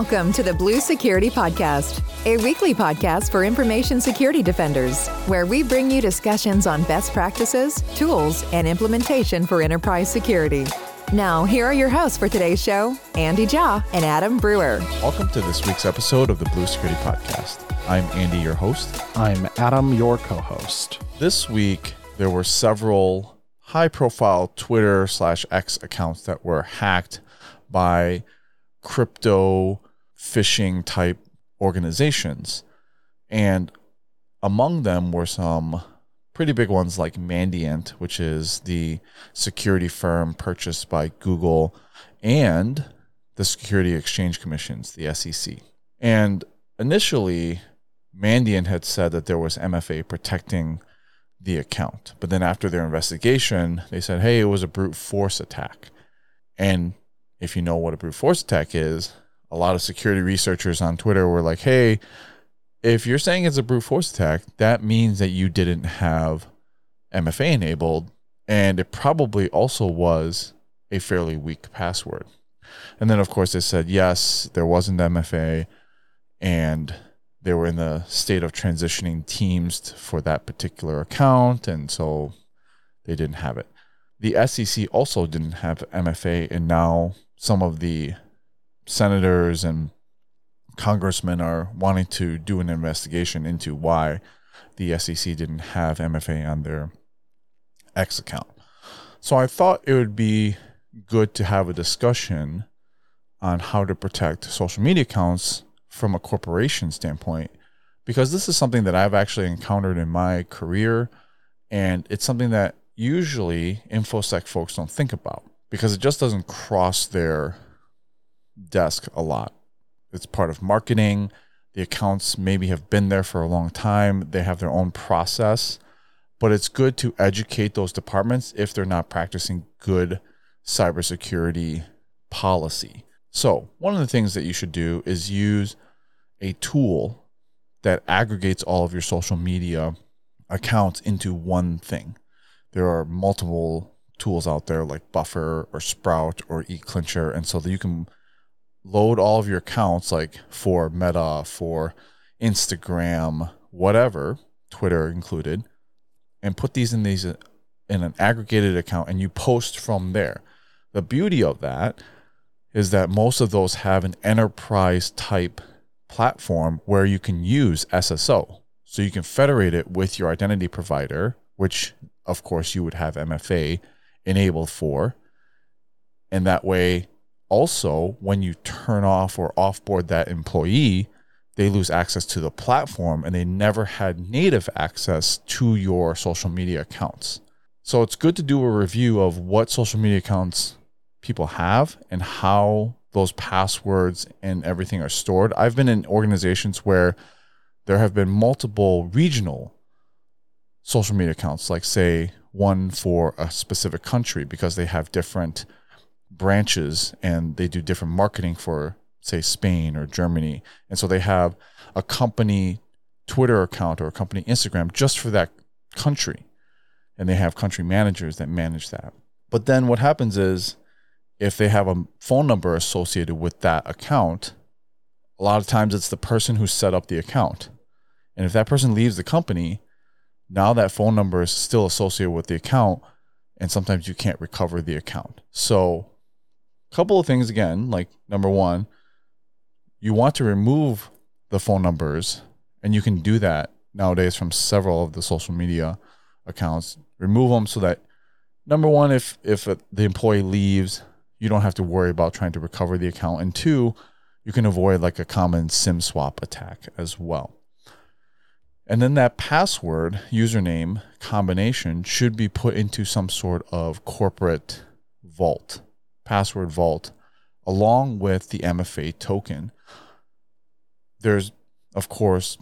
Welcome to the Blue Security Podcast, a weekly podcast for information security defenders, where we bring you discussions on best practices, tools, and implementation for enterprise security. Now, here are your hosts for today's show, Andy Jaw and Adam Brewer. Welcome to this week's episode of the Blue Security Podcast. I'm Andy, your host. I'm Adam, your co host. This week, there were several high profile Twitter slash X accounts that were hacked by crypto phishing type organizations. And among them were some pretty big ones like Mandiant, which is the security firm purchased by Google, and the Security Exchange Commissions, the SEC. And initially, Mandiant had said that there was MFA protecting the account. But then after their investigation, they said, hey, it was a brute force attack. And if you know what a brute force attack is, a lot of security researchers on Twitter were like, hey, if you're saying it's a brute force attack, that means that you didn't have MFA enabled. And it probably also was a fairly weak password. And then, of course, they said, yes, there wasn't MFA. And they were in the state of transitioning teams for that particular account. And so they didn't have it. The SEC also didn't have MFA. And now some of the senators and congressmen are wanting to do an investigation into why the SEC didn't have MFA on their X account. So I thought it would be good to have a discussion on how to protect social media accounts from a corporation standpoint because this is something that I've actually encountered in my career and it's something that usually infosec folks don't think about because it just doesn't cross their desk a lot. It's part of marketing. The accounts maybe have been there for a long time. They have their own process, but it's good to educate those departments if they're not practicing good cybersecurity policy. So, one of the things that you should do is use a tool that aggregates all of your social media accounts into one thing. There are multiple tools out there like Buffer or Sprout or eClincher, and so that you can load all of your accounts like for Meta, for Instagram, whatever, Twitter included, and put these in these in an aggregated account and you post from there. The beauty of that is that most of those have an enterprise type platform where you can use SSO. So you can federate it with your identity provider, which of course you would have MFA enabled for. And that way, also, when you turn off or offboard that employee, they lose access to the platform and they never had native access to your social media accounts. So it's good to do a review of what social media accounts people have and how those passwords and everything are stored. I've been in organizations where there have been multiple regional social media accounts, like, say, one for a specific country because they have different branches and they do different marketing for say Spain or Germany. And so they have a company Twitter account or a company Instagram just for that country. And they have country managers that manage that. But then what happens is if they have a phone number associated with that account, a lot of times it's the person who set up the account. And if that person leaves the company, now that phone number is still associated with the account and sometimes you can't recover the account. So couple of things again, like number 1, you want to remove the phone numbers and you can do that nowadays from several of the social media accounts. Remove them so that number 1 if if uh, the employee leaves, you don't have to worry about trying to recover the account and two, you can avoid like a common SIM swap attack as well. And then that password username combination should be put into some sort of corporate vault, password vault, along with the MFA token. There's, of course,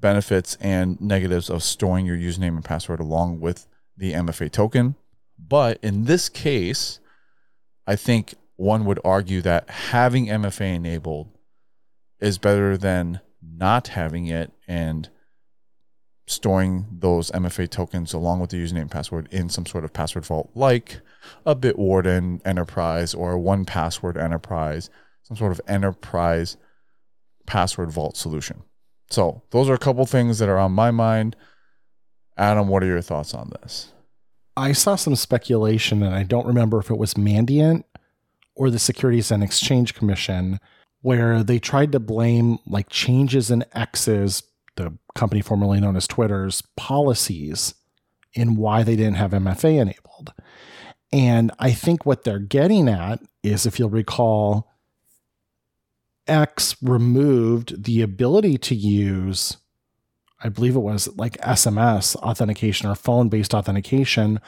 benefits and negatives of storing your username and password along with the MFA token. But in this case, I think one would argue that having MFA enabled is better than not having it and storing those MFA tokens along with the username and password in some sort of password vault like a Bitwarden enterprise or a 1Password enterprise, some sort of enterprise password vault solution. So, those are a couple things that are on my mind. Adam, what are your thoughts on this? I saw some speculation, and I don't remember if it was Mandiant or the Securities and Exchange Commission, where they tried to blame like changes in X's, the company formerly known as Twitter's policies, in why they didn't have MFA enabled. And I think what they're getting at is, if you'll recall, X removed the ability to use, I believe it was like SMS authentication or phone based authentication,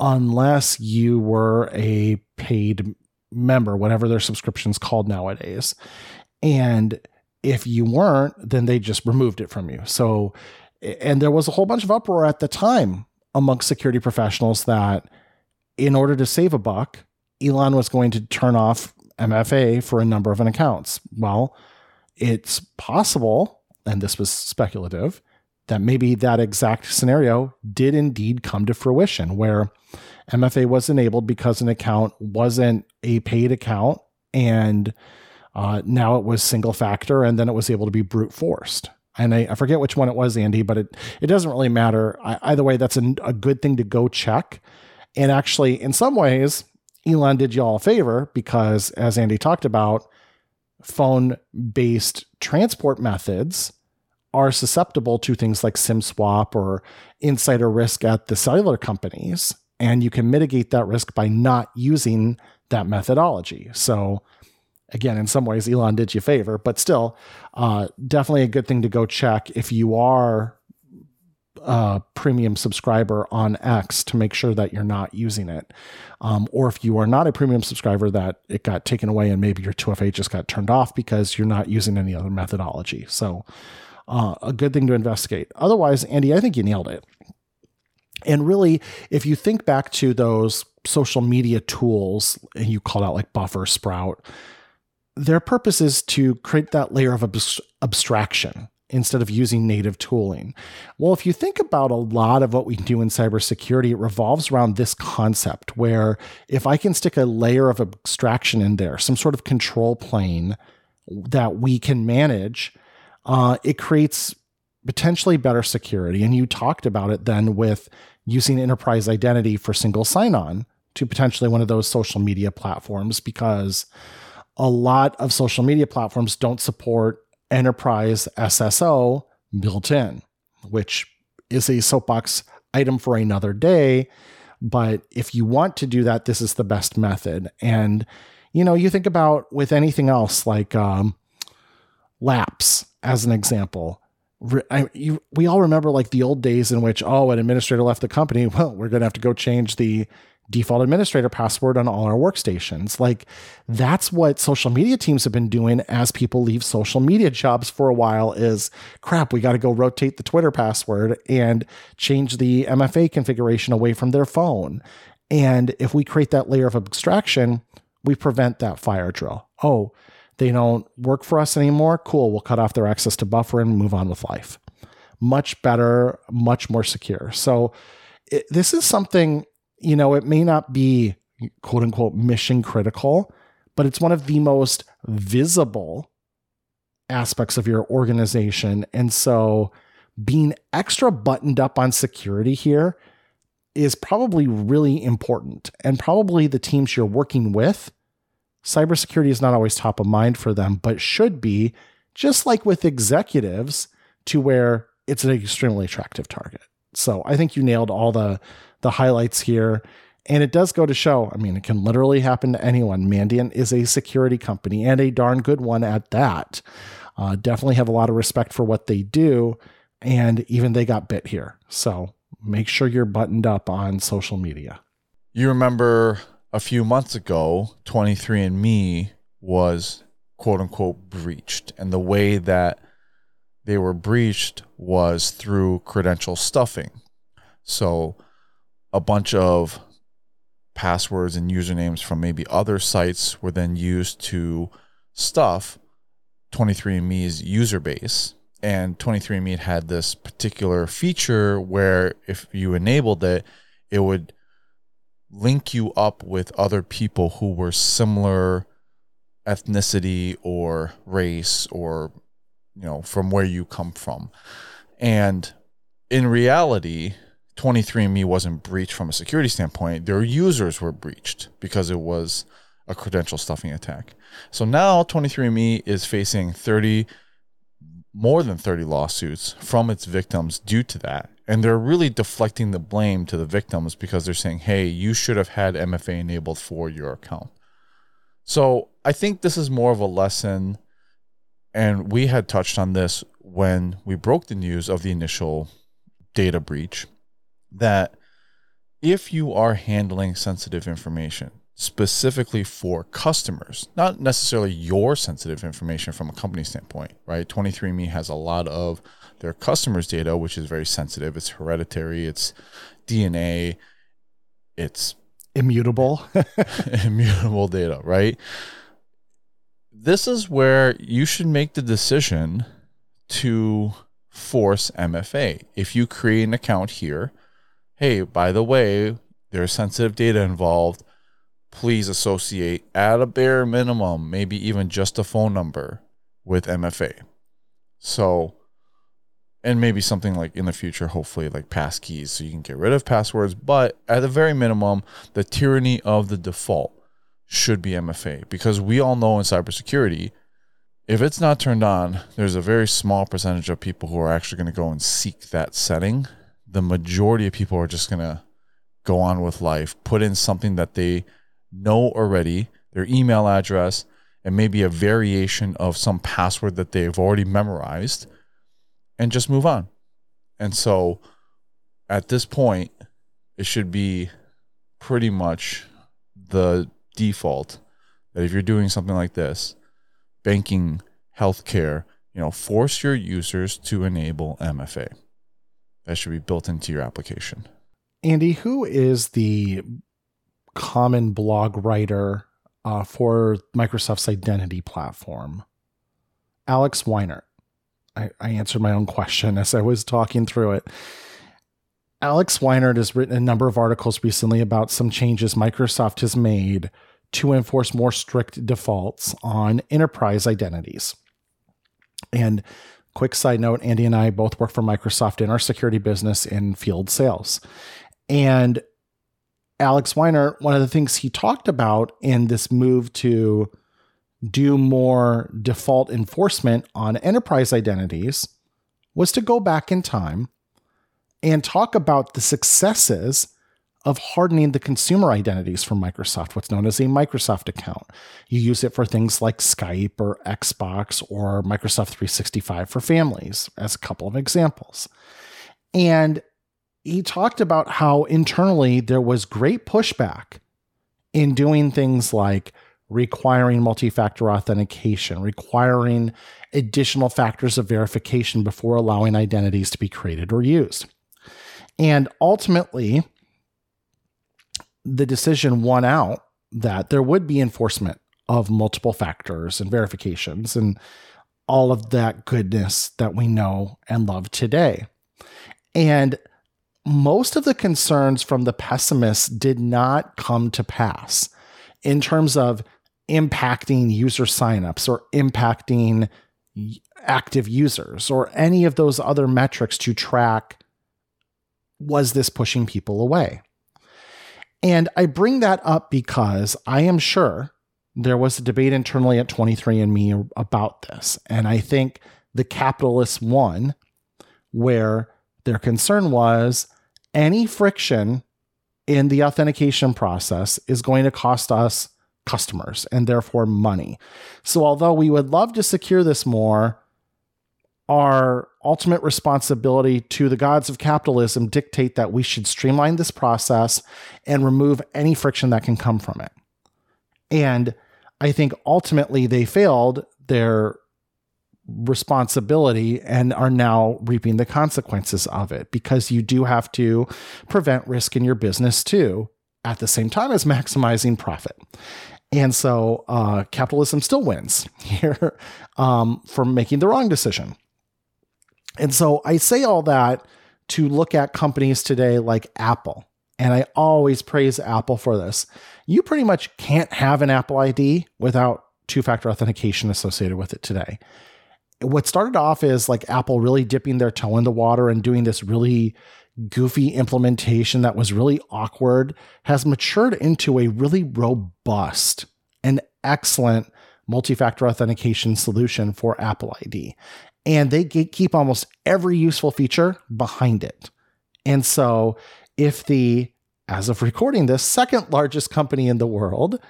unless you were a paid member, whatever their subscription's called nowadays. And if you weren't, then they just removed it from you. So, and there was a whole bunch of uproar at the time amongst security professionals that in order to save a buck, Elon was going to turn off MFA for a number of accounts. Well, it's possible, and this was speculative, that maybe that exact scenario did indeed come to fruition where MFA was enabled because an account wasn't a paid account and uh, now it was single factor and then it was able to be brute forced. And I, I forget which one it was, Andy, but it, it doesn't really matter. I, either way, that's a, a good thing to go check. And actually, in some ways, Elon did you all a favor because, as Andy talked about, phone based transport methods are susceptible to things like SIM swap or insider risk at the cellular companies. And you can mitigate that risk by not using that methodology. So, again, in some ways, Elon did you a favor, but still, uh, definitely a good thing to go check if you are a premium subscriber on X to make sure that you're not using it. Um, or if you are not a premium subscriber, that it got taken away and maybe your 2FA just got turned off because you're not using any other methodology. So, uh, a good thing to investigate. Otherwise, Andy, I think you nailed it. And really, if you think back to those social media tools, and you called out like Buffer, Sprout, their purpose is to create that layer of abstraction instead of using native tooling. Well, if you think about a lot of what we do in cybersecurity, it revolves around this concept where if I can stick a layer of abstraction in there, some sort of control plane that we can manage, uh, it creates potentially better security. And you talked about it then with using enterprise identity for single sign on to potentially one of those social media platforms because a lot of social media platforms don't support enterprise SSO built in, which is a soapbox item for another day. But if you want to do that, this is the best method. And, you know, you think about with anything else like um, LAPS as an example. I, you, we all remember like the old days in which, oh, an administrator left the company. Well, we're going to have to go change the default administrator password on all our workstations. Like that's what social media teams have been doing as people leave social media jobs for a while is crap, we got to go rotate the Twitter password and change the MFA configuration away from their phone. And if we create that layer of abstraction, we prevent that fire drill. Oh, they don't work for us anymore. Cool. We'll cut off their access to buffer and move on with life. Much better, much more secure. So, it, this is something you know, it may not be quote unquote mission critical, but it's one of the most visible aspects of your organization. And so being extra buttoned up on security here is probably really important. And probably the teams you're working with, cybersecurity is not always top of mind for them, but should be, just like with executives, to where it's an extremely attractive target. So I think you nailed all the the highlights here. And it does go to show, I mean, it can literally happen to anyone. Mandiant is a security company and a darn good one at that. Uh, definitely have a lot of respect for what they do. And even they got bit here. So make sure you're buttoned up on social media. You remember a few months ago, 23andMe was quote unquote breached. And the way that they were breached was through credential stuffing. So a bunch of passwords and usernames from maybe other sites were then used to stuff 23andMe's user base. And 23andMe had this particular feature where if you enabled it, it would link you up with other people who were similar ethnicity or race or you know from where you come from and in reality 23andme wasn't breached from a security standpoint their users were breached because it was a credential stuffing attack. So now 23andme is facing 30 more than 30 lawsuits from its victims due to that. And they're really deflecting the blame to the victims because they're saying hey you should have had mfa enabled for your account. So I think this is more of a lesson, and we had touched on this when we broke the news of the initial data breach that if you are handling sensitive information, specifically for customers, not necessarily your sensitive information from a company standpoint, right? 23andMe has a lot of their customers' data, which is very sensitive. It's hereditary, it's DNA, it's immutable immutable data right this is where you should make the decision to force mfa if you create an account here hey by the way there's sensitive data involved please associate at a bare minimum maybe even just a phone number with mfa so and maybe something like in the future, hopefully like passkeys so you can get rid of passwords. But at the very minimum, the tyranny of the default should be MFA because we all know in cybersecurity, if it's not turned on, there's a very small percentage of people who are actually going to go and seek that setting. The majority of people are just going to go on with life, put in something that they know already, their email address, and maybe a variation of some password that they've already memorized and just move on. And so at this point, it should be pretty much the default that if you're doing something like this, banking, healthcare, you know, force your users to enable MFA. That should be built into your application. Andy, who is the common blog writer uh, for Microsoft's identity platform? Alex Weinert. I, I answered my own question as I was talking through it. Alex Weinert has written a number of articles recently about some changes Microsoft has made to enforce more strict defaults on enterprise identities. And quick side note Andy and I both work for Microsoft in our security business in field sales. And Alex Weinert, one of the things he talked about in this move to do more default enforcement on enterprise identities was to go back in time and talk about the successes of hardening the consumer identities for Microsoft, what's known as a Microsoft account. You use it for things like Skype or Xbox or Microsoft 365 for families, as a couple of examples. And he talked about how internally there was great pushback in doing things like requiring multi factor authentication, requiring additional factors of verification before allowing identities to be created or used. And ultimately, the decision won out that there would be enforcement of multiple factors and verifications and all of that goodness that we know and love today. And most of the concerns from the pessimists did not come to pass in terms of impacting user signups or impacting active users or any of those other metrics to track was this pushing people away? And I bring that up because I am sure there was a debate internally at 23andMe about this. And I think the capitalists won, where their concern was any friction in the authentication process is going to cost us customers and therefore money. So, although we would love to secure this more, our ultimate responsibility to the gods of capitalism dictate that we should streamline this process and remove any friction that can come from it. And I think ultimately they failed their responsibility and are now reaping the consequences of it because you do have to prevent risk in your business too at the same time as maximizing profit. And so uh, capitalism still wins here um, for making the wrong decision. And so I say all that to look at companies today like Apple. And I always praise Apple for this. You pretty much can't have an Apple ID without two factor authentication associated with it today. What started off is like Apple really dipping their toe in the water and doing this really goofy implementation that was really awkward has matured into a really robust and excellent multi factor authentication solution for Apple ID. And they keep almost every useful feature behind it. And so, if the, as of recording this, second largest company in the world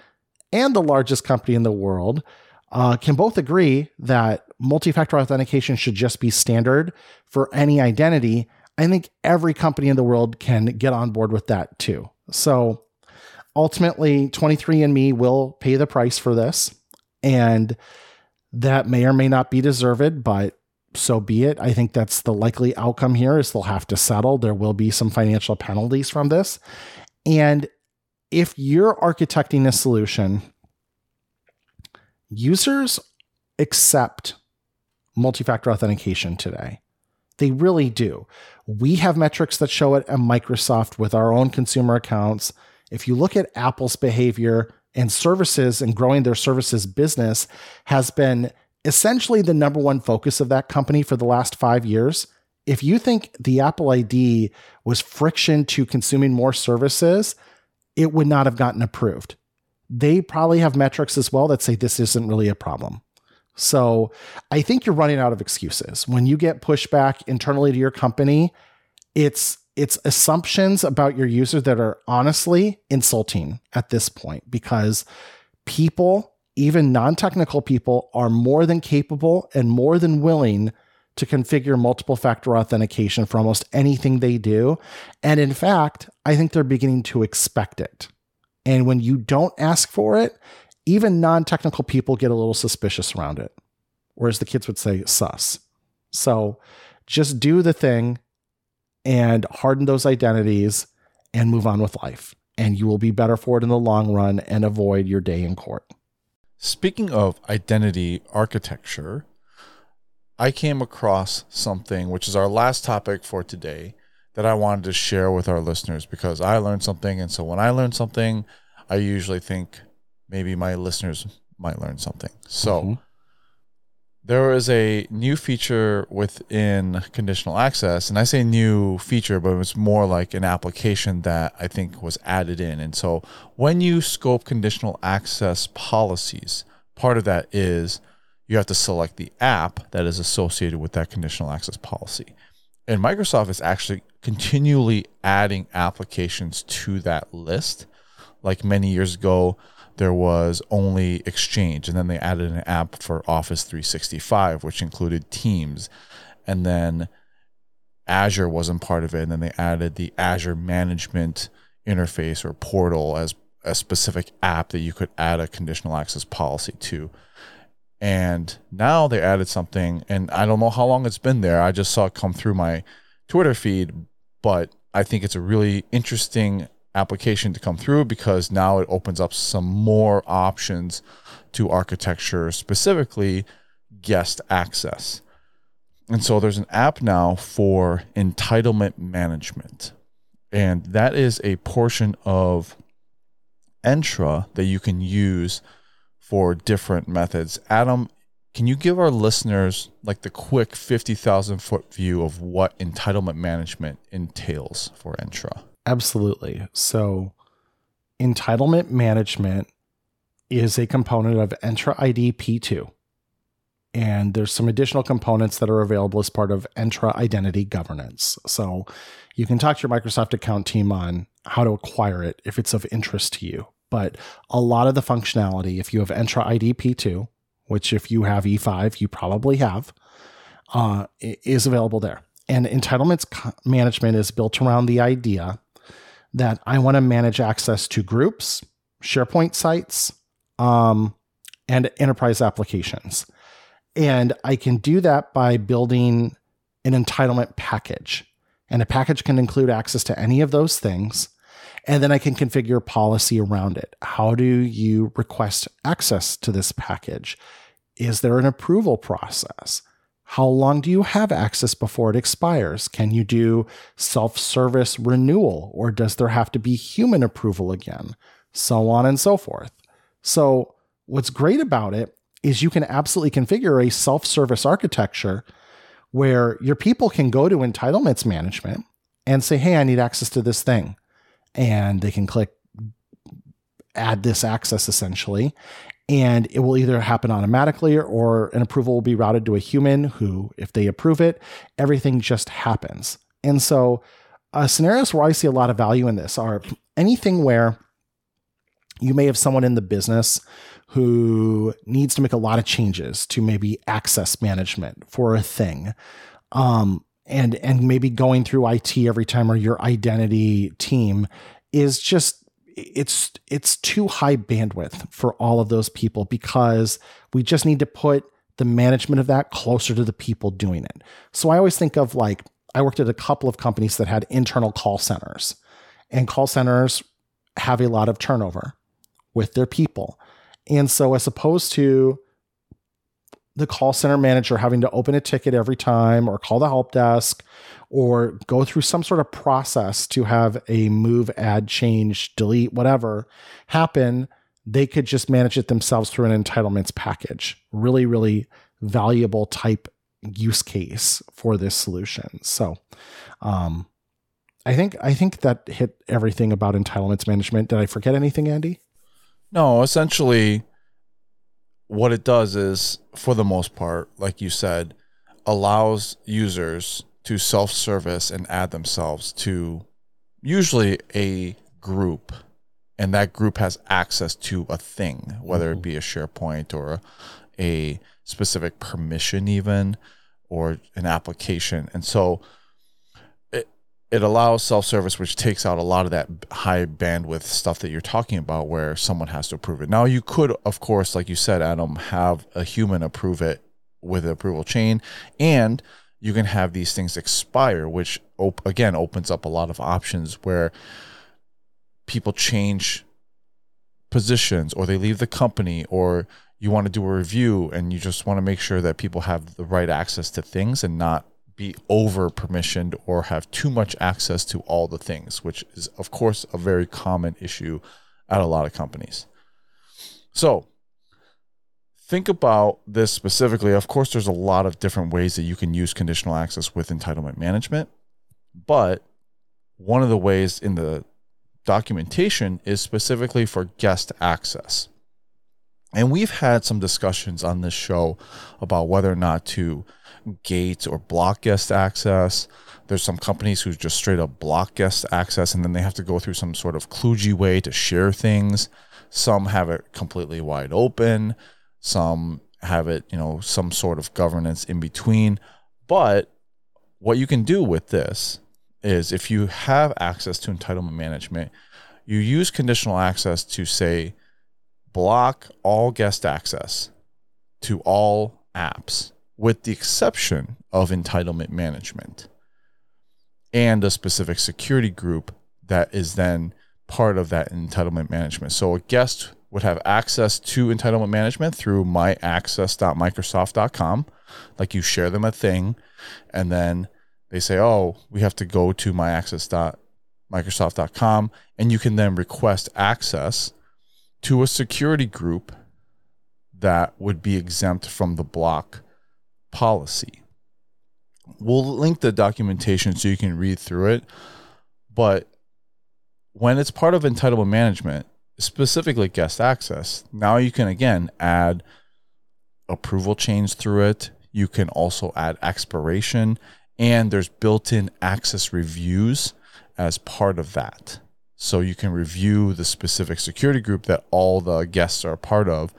and the largest company in the world uh, can both agree that multi factor authentication should just be standard for any identity, I think every company in the world can get on board with that too. So ultimately, 23andMe will pay the price for this. And that may or may not be deserved, but so be it. I think that's the likely outcome here is they'll have to settle. There will be some financial penalties from this. And if you're architecting a solution, users accept multi-factor authentication today. They really do. We have metrics that show it at Microsoft with our own consumer accounts. If you look at Apple's behavior and services and growing their services business has been essentially the number one focus of that company for the last 5 years. If you think the Apple ID was friction to consuming more services, it would not have gotten approved. They probably have metrics as well that say this isn't really a problem. So I think you're running out of excuses. When you get pushback internally to your company, it's it's assumptions about your user that are honestly insulting at this point because people, even non-technical people, are more than capable and more than willing to configure multiple factor authentication for almost anything they do. And in fact, I think they're beginning to expect it. And when you don't ask for it, even non technical people get a little suspicious around it, whereas the kids would say, sus. So just do the thing and harden those identities and move on with life. And you will be better for it in the long run and avoid your day in court. Speaking of identity architecture, I came across something, which is our last topic for today, that I wanted to share with our listeners because I learned something. And so when I learn something, I usually think maybe my listeners might learn something. So mm-hmm. There is a new feature within conditional access, and I say new feature, but it's more like an application that I think was added in. And so when you scope conditional access policies, part of that is you have to select the app that is associated with that conditional access policy. And Microsoft is actually continually adding applications to that list. Like many years ago, there was only Exchange, and then they added an app for Office 365, which included Teams, and then Azure wasn't part of it, and then they added the Azure Management Interface or portal as a specific app that you could add a conditional access policy to. And now they added something, and I don't know how long it's been there. I just saw it come through my Twitter feed, but I think it's a really interesting application to come through because now it opens up some more options to architecture, specifically guest access. And so there's an app now for entitlement management. And that is a portion of Entra that you can use for different methods. Adam, can you give our listeners like the quick 50,000 foot view of what entitlement management entails for Entra? Absolutely. So, entitlement management is a component of Entra ID P2. And there's some additional components that are available as part of Entra Identity Governance. So, you can talk to your Microsoft account team on how to acquire it if it's of interest to you. But a lot of the functionality, if you have Entra ID P2, which if you have E5, you probably have, uh, is available there. And entitlements management is built around the idea that I want to manage access to groups, SharePoint sites, um, and enterprise applications. And I can do that by building an entitlement package. And a package can include access to any of those things. And then I can configure policy around it. How do you request access to this package? Is there an approval process? How long do you have access before it expires? Can you do self service renewal or does there have to be human approval again? So on and so forth. So, what's great about it is you can absolutely configure a self service architecture where your people can go to entitlements management and say, Hey, I need access to this thing. And they can click add this access essentially. And it will either happen automatically or an approval will be routed to a human who, if they approve it, everything just happens. And so, uh, scenarios where I see a lot of value in this are anything where you may have someone in the business who needs to make a lot of changes to maybe access management for a thing. Um, and and maybe going through IT every time or your identity team is just it's it's too high bandwidth for all of those people because we just need to put the management of that closer to the people doing it. So I always think of like I worked at a couple of companies that had internal call centers. And call centers have a lot of turnover with their people. And so as opposed to the call center manager having to open a ticket every time or call the help desk or go through some sort of process to have a move, add, change, delete, whatever happen, they could just manage it themselves through an entitlements package. Really, really valuable type use case for this solution. So, um, I think I think that hit everything about entitlements management. Did I forget anything, Andy? No, essentially, what it does is, for the most part, like you said, allows users to self service and add themselves to usually a group. And that group has access to a thing, whether it mm-hmm. be a SharePoint or a specific permission, even, or an application. And so it, allows self service, which takes out a lot of that high bandwidth stuff that you're talking about, where someone has to approve it. Now, you could, of course, like you said, Adam, have a human approve it with the approval chain. And you can have these things expire, which op- again opens up a lot of options where people change positions or they leave the company or you want to do a review and you just want to make sure that people have the right access to things and not be over permissioned or have too much access to all the things, which is, of course, a very common issue at a lot of companies. So, think about this specifically. Of course, there's a lot of different ways that you can use conditional access with entitlement management, but one of the ways in the documentation is specifically for guest access. And we've had some discussions on this show about whether or not to gate or block guest access. There's some companies who just straight up block guest access and then they have to go through some sort of kludgy way to share things. Some have it completely wide open. Some have it, you know, some sort of governance in between. But what you can do with this is if you have access to entitlement management, you use conditional access to say block all guest access to all apps with the exception of entitlement management and a specific security group that is then part of that entitlement management. So a guest would have access to entitlement management through myaccess.microsoft.com. Like you share them a thing, and then they say, oh, we have to go to myaccess.microsoft.com, and you can then request access to a security group that would be exempt from the block policy. We'll link the documentation so you can read through it. But when it's part of entitlement management, specifically guest access, now you can again add approval chains through it. You can also add expiration, and there's built in access reviews as part of that. So you can review the specific security group that all the guests are a part of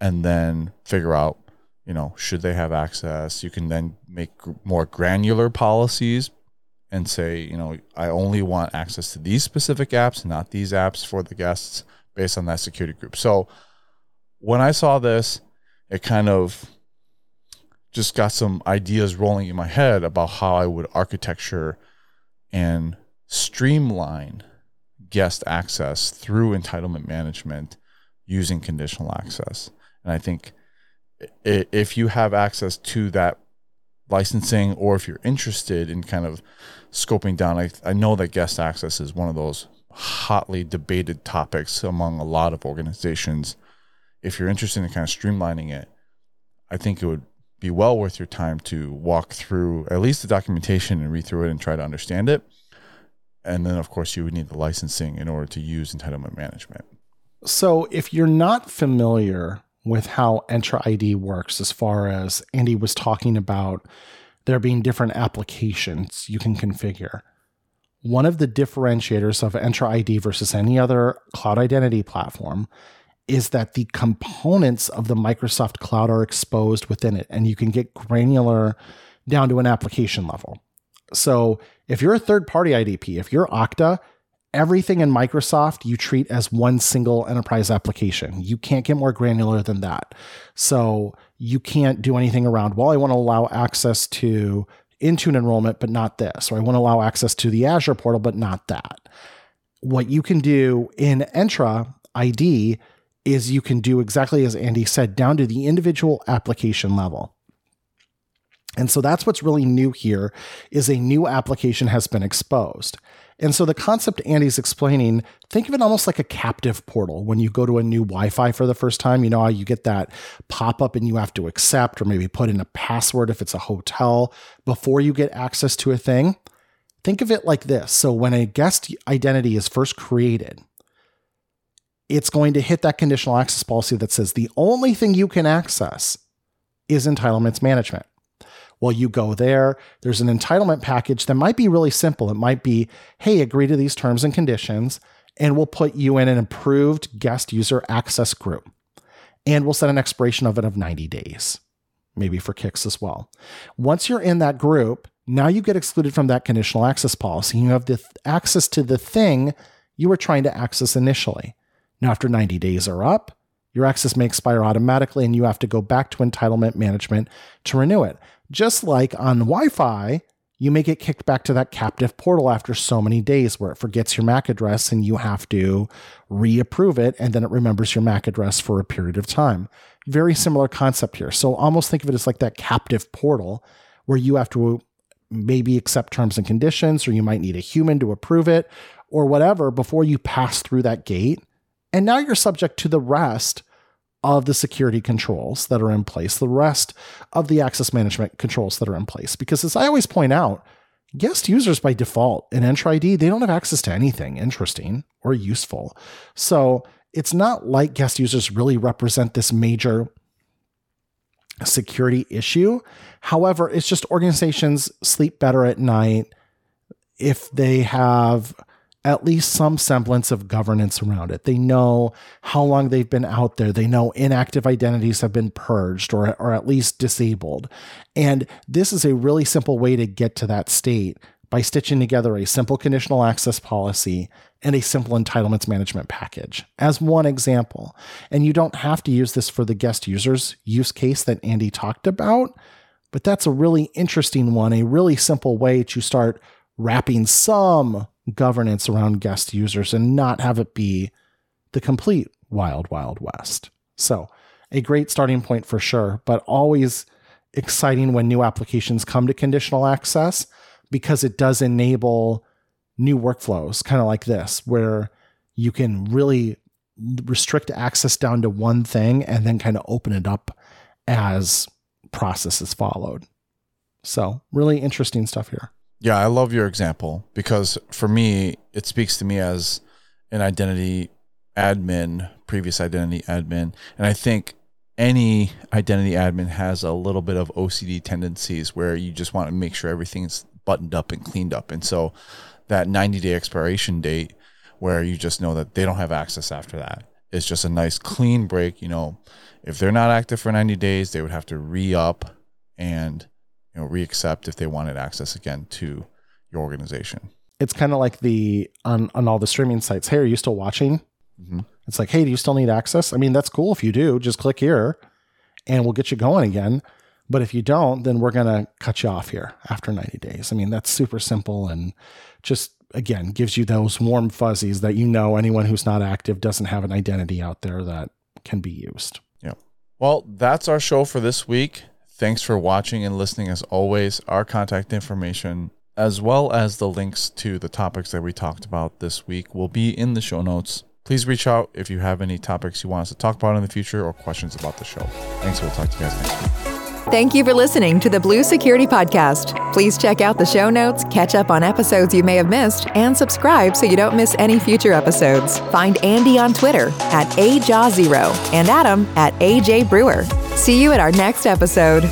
and then figure out, you know, should they have access. You can then make more granular policies and say, you know, I only want access to these specific apps, not these apps for the guests based on that security group. So when I saw this, it kind of just got some ideas rolling in my head about how I would architecture and streamline guest access through entitlement management using conditional access. And I think if you have access to that licensing or if you're interested in kind of scoping down, I, I know that guest access is one of those hotly debated topics among a lot of organizations if you're interested in kind of streamlining it, I think it would be well worth your time to walk through at least the documentation and read through it and try to understand it. And then, of course, you would need the licensing in order to use entitlement management. So, if you're not familiar with how Entra ID works, as far as Andy was talking about there being different applications you can configure, one of the differentiators of Entra ID versus any other cloud identity platform is that the components of the Microsoft cloud are exposed within it, and you can get granular down to an application level. So if you're a third party IDP, if you're Okta, everything in Microsoft you treat as one single enterprise application. You can't get more granular than that. So you can't do anything around, well, I want to allow access to Intune enrollment, but not this, or I want to allow access to the Azure portal, but not that. What you can do in Entra ID is you can do exactly as Andy said, down to the individual application level. And so that's what's really new here is a new application has been exposed. And so the concept Andy's explaining, think of it almost like a captive portal. When you go to a new Wi Fi for the first time, you know how you get that pop up and you have to accept or maybe put in a password if it's a hotel before you get access to a thing. Think of it like this. So when a guest identity is first created, it's going to hit that conditional access policy that says the only thing you can access is entitlements management. Well, you go there, there's an entitlement package that might be really simple. It might be, hey, agree to these terms and conditions, and we'll put you in an approved guest user access group. And we'll set an expiration of it of 90 days, maybe for kicks as well. Once you're in that group, now you get excluded from that conditional access policy. You have the th- access to the thing you were trying to access initially. Now, after 90 days are up, your access may expire automatically and you have to go back to entitlement management to renew it. Just like on Wi Fi, you may get kicked back to that captive portal after so many days where it forgets your MAC address and you have to reapprove it and then it remembers your MAC address for a period of time. Very similar concept here. So almost think of it as like that captive portal where you have to maybe accept terms and conditions or you might need a human to approve it or whatever before you pass through that gate. And now you're subject to the rest of the security controls that are in place, the rest of the access management controls that are in place. Because as I always point out, guest users by default in Entra ID, they don't have access to anything interesting or useful. So it's not like guest users really represent this major security issue. However, it's just organizations sleep better at night if they have at least some semblance of governance around it. They know how long they've been out there. They know inactive identities have been purged or, or at least disabled. And this is a really simple way to get to that state by stitching together a simple conditional access policy and a simple entitlements management package as one example. And you don't have to use this for the guest users use case that Andy talked about, but that's a really interesting one, a really simple way to start wrapping some governance around guest users and not have it be the complete wild, wild west. So, a great starting point for sure, but always exciting when new applications come to conditional access because it does enable new workflows, kind of like this, where you can really restrict access down to one thing and then kind of open it up as processes followed. So, really interesting stuff here. Yeah, I love your example because for me, it speaks to me as an identity admin, previous identity admin. And I think any identity admin has a little bit of OCD tendencies where you just want to make sure everything's buttoned up and cleaned up. And so that 90 day expiration date where you just know that they don't have access after that is just a nice clean break. You know, if they're not active for 90 days, they would have to re up and you know reaccept if they wanted access again to your organization. It's kind of like the on on all the streaming sites. Hey, are you still watching? Mm-hmm. It's like, hey, do you still need access? I mean, that's cool if you do. Just click here, and we'll get you going again. But if you don't, then we're gonna cut you off here after 90 days. I mean, that's super simple and just again gives you those warm fuzzies that you know anyone who's not active doesn't have an identity out there that can be used. Yeah. Well, that's our show for this week. Thanks for watching and listening as always. Our contact information, as well as the links to the topics that we talked about this week, will be in the show notes. Please reach out if you have any topics you want us to talk about in the future or questions about the show. Thanks. We'll talk to you guys next week. Thank you for listening to the Blue Security Podcast. Please check out the show notes, catch up on episodes you may have missed, and subscribe so you don't miss any future episodes. Find Andy on Twitter at AJaw0 and Adam at AJ Brewer. See you at our next episode.